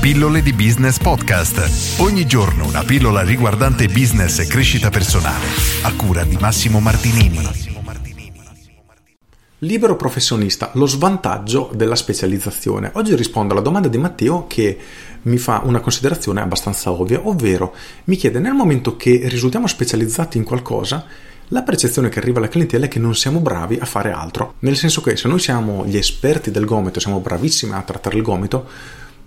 Pillole di Business Podcast. Ogni giorno una pillola riguardante business e crescita personale. A cura di Massimo Martinini. Libero professionista, lo svantaggio della specializzazione. Oggi rispondo alla domanda di Matteo che mi fa una considerazione abbastanza ovvia, ovvero mi chiede nel momento che risultiamo specializzati in qualcosa, la percezione che arriva alla clientela è che non siamo bravi a fare altro. Nel senso che se noi siamo gli esperti del gomito, siamo bravissimi a trattare il gomito,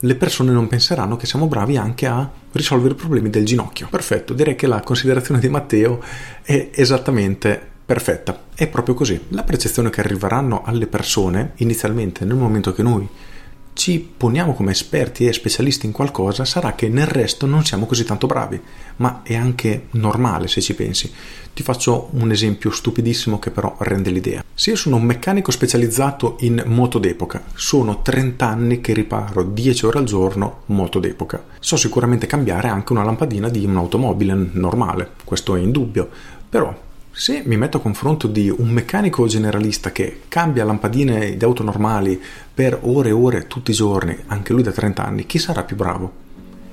le persone non penseranno che siamo bravi anche a risolvere i problemi del ginocchio. Perfetto, direi che la considerazione di Matteo è esattamente perfetta. È proprio così. La percezione che arriveranno alle persone inizialmente nel momento che noi ci poniamo come esperti e specialisti in qualcosa sarà che nel resto non siamo così tanto bravi, ma è anche normale se ci pensi. Ti faccio un esempio stupidissimo che però rende l'idea. Se io sono un meccanico specializzato in moto d'epoca, sono 30 anni che riparo 10 ore al giorno moto d'epoca. So sicuramente cambiare anche una lampadina di un'automobile normale, questo è indubbio, però se mi metto a confronto di un meccanico generalista che cambia lampadine di auto normali per ore e ore tutti i giorni, anche lui da 30 anni, chi sarà più bravo?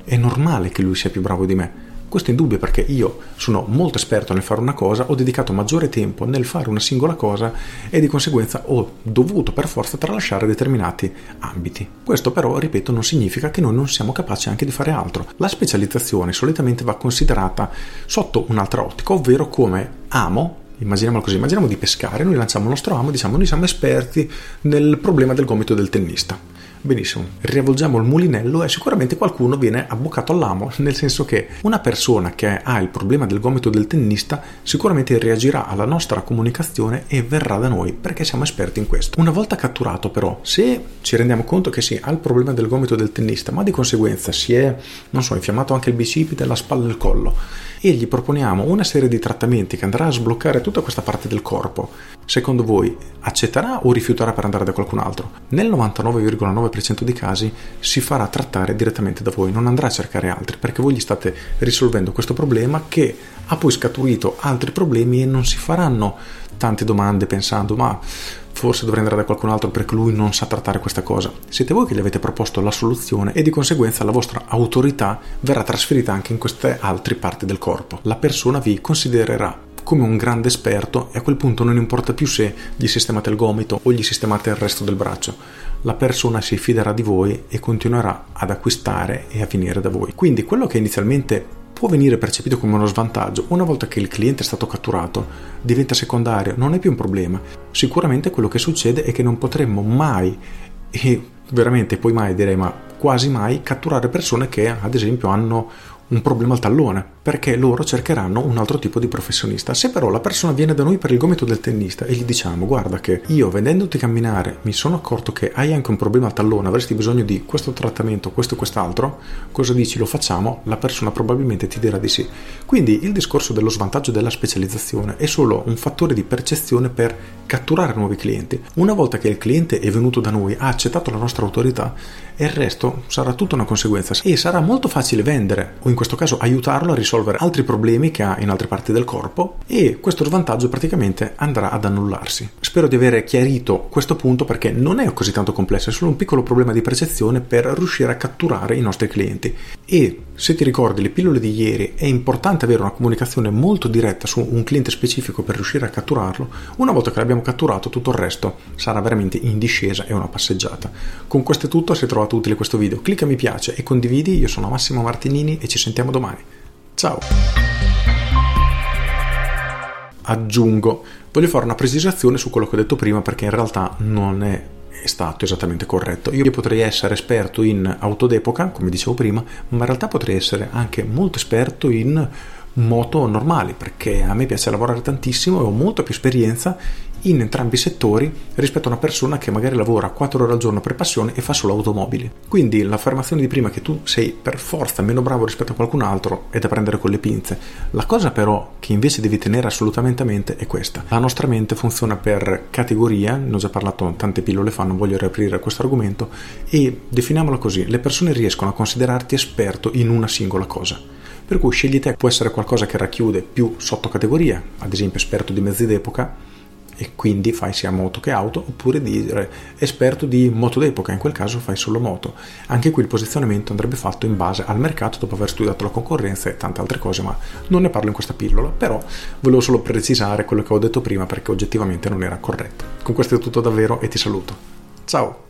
È normale che lui sia più bravo di me. Questo è indubbio perché io sono molto esperto nel fare una cosa, ho dedicato maggiore tempo nel fare una singola cosa e di conseguenza ho dovuto per forza tralasciare determinati ambiti. Questo però, ripeto, non significa che noi non siamo capaci anche di fare altro. La specializzazione solitamente va considerata sotto un'altra ottica, ovvero come amo immaginiamolo così, immaginiamo di pescare, noi lanciamo il nostro amo e diciamo noi siamo esperti nel problema del gomito del tennista. Benissimo, riavvolgiamo il mulinello e sicuramente qualcuno viene abboccato all'amo, nel senso che una persona che ha il problema del gomito del tennista sicuramente reagirà alla nostra comunicazione e verrà da noi perché siamo esperti in questo. Una volta catturato però, se ci rendiamo conto che sì, ha il problema del gomito del tennista, ma di conseguenza si è, non so, infiammato anche il bicipite, la spalla e il collo, e gli proponiamo una serie di trattamenti che andrà a sbloccare tutta questa parte del corpo, secondo voi accetterà o rifiuterà per andare da qualcun altro? Nel 99,9% dei casi si farà trattare direttamente da voi, non andrà a cercare altri perché voi gli state risolvendo questo problema che ha poi scaturito altri problemi e non si faranno tante domande pensando ma forse dovrei andare da qualcun altro perché lui non sa trattare questa cosa. Siete voi che gli avete proposto la soluzione e di conseguenza la vostra autorità verrà trasferita anche in queste altre parti del corpo. La persona vi considererà come un grande esperto e a quel punto non importa più se gli sistemate il gomito o gli sistemate il resto del braccio. La persona si fiderà di voi e continuerà ad acquistare e a venire da voi. Quindi quello che inizialmente può venire percepito come uno svantaggio, una volta che il cliente è stato catturato, diventa secondario, non è più un problema. Sicuramente quello che succede è che non potremmo mai, e veramente poi mai direi ma quasi mai, catturare persone che ad esempio hanno un problema al tallone, perché loro cercheranno un altro tipo di professionista. Se però la persona viene da noi per il gomito del tennista e gli diciamo guarda che io vedendoti camminare mi sono accorto che hai anche un problema al tallone, avresti bisogno di questo trattamento, questo e quest'altro, cosa dici? Lo facciamo? La persona probabilmente ti dirà di sì. Quindi il discorso dello svantaggio della specializzazione è solo un fattore di percezione per catturare nuovi clienti. Una volta che il cliente è venuto da noi, ha accettato la nostra autorità e il resto sarà tutta una conseguenza e sarà molto facile vendere o in questo caso aiutarlo a risolvere altri problemi che ha in altre parti del corpo e questo svantaggio praticamente andrà ad annullarsi. Spero di aver chiarito questo punto perché non è così tanto complesso, è solo un piccolo problema di percezione per riuscire a catturare i nostri clienti e se ti ricordi le pillole di ieri è importante avere una comunicazione molto diretta su un cliente specifico per riuscire a catturarlo, una volta che l'abbiamo catturato tutto il resto sarà veramente in discesa e una passeggiata. Con questo è tutto, se hai trovato utile questo video clicca mi piace e condividi, io sono Massimo Martinini e ci sentiamo domani. Ciao! Aggiungo, voglio fare una precisazione su quello che ho detto prima perché in realtà non è stato esattamente corretto. Io potrei essere esperto in auto d'epoca, come dicevo prima, ma in realtà potrei essere anche molto esperto in moto normali, perché a me piace lavorare tantissimo e ho molta più esperienza in entrambi i settori rispetto a una persona che magari lavora 4 ore al giorno per passione e fa solo automobili. Quindi l'affermazione di prima che tu sei per forza meno bravo rispetto a qualcun altro è da prendere con le pinze. La cosa però che invece devi tenere assolutamente a mente è questa. La nostra mente funziona per categoria, ne ho già parlato tante pillole fa, non voglio riaprire questo argomento, e definiamola così, le persone riescono a considerarti esperto in una singola cosa. Per cui scegli te, può essere qualcosa che racchiude più sottocategorie, ad esempio esperto di mezzi d'epoca, e quindi fai sia moto che auto, oppure dire esperto di moto d'epoca, in quel caso fai solo moto. Anche qui il posizionamento andrebbe fatto in base al mercato dopo aver studiato la concorrenza e tante altre cose, ma non ne parlo in questa pillola, però volevo solo precisare quello che ho detto prima perché oggettivamente non era corretto. Con questo è tutto davvero e ti saluto. Ciao!